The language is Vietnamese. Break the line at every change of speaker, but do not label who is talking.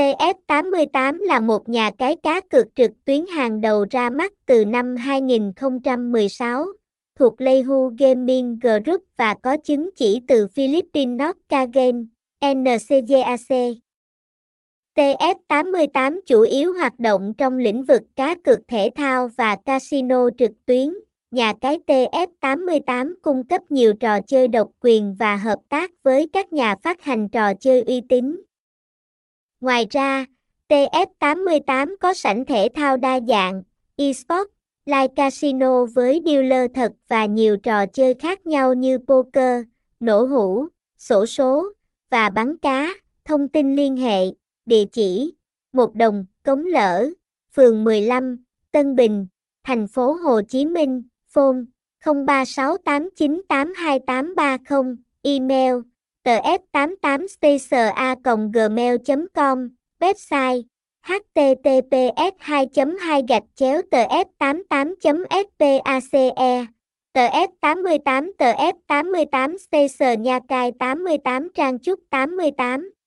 TF88 là một nhà cái cá cược trực tuyến hàng đầu ra mắt từ năm 2016, thuộc Leihu Gaming Group và có chứng chỉ từ Philippines Norca Game, NCGAC. TF88 chủ yếu hoạt động trong lĩnh vực cá cược thể thao và casino trực tuyến. Nhà cái TF88 cung cấp nhiều trò chơi độc quyền và hợp tác với các nhà phát hành trò chơi uy tín. Ngoài ra, TF88 có sảnh thể thao đa dạng, eSports, live casino với dealer thật và nhiều trò chơi khác nhau như poker, nổ hũ, sổ số và bắn cá. Thông tin liên hệ, địa chỉ: Một Đồng, Cống Lỡ, phường 15, Tân Bình, thành phố Hồ Chí Minh, phone 0368982830, email tf88 spacer gmail.com website https 2 2 gạch chéo tf 88 space tf 88 tf 88 spacer nha cai 88 trang trúc 88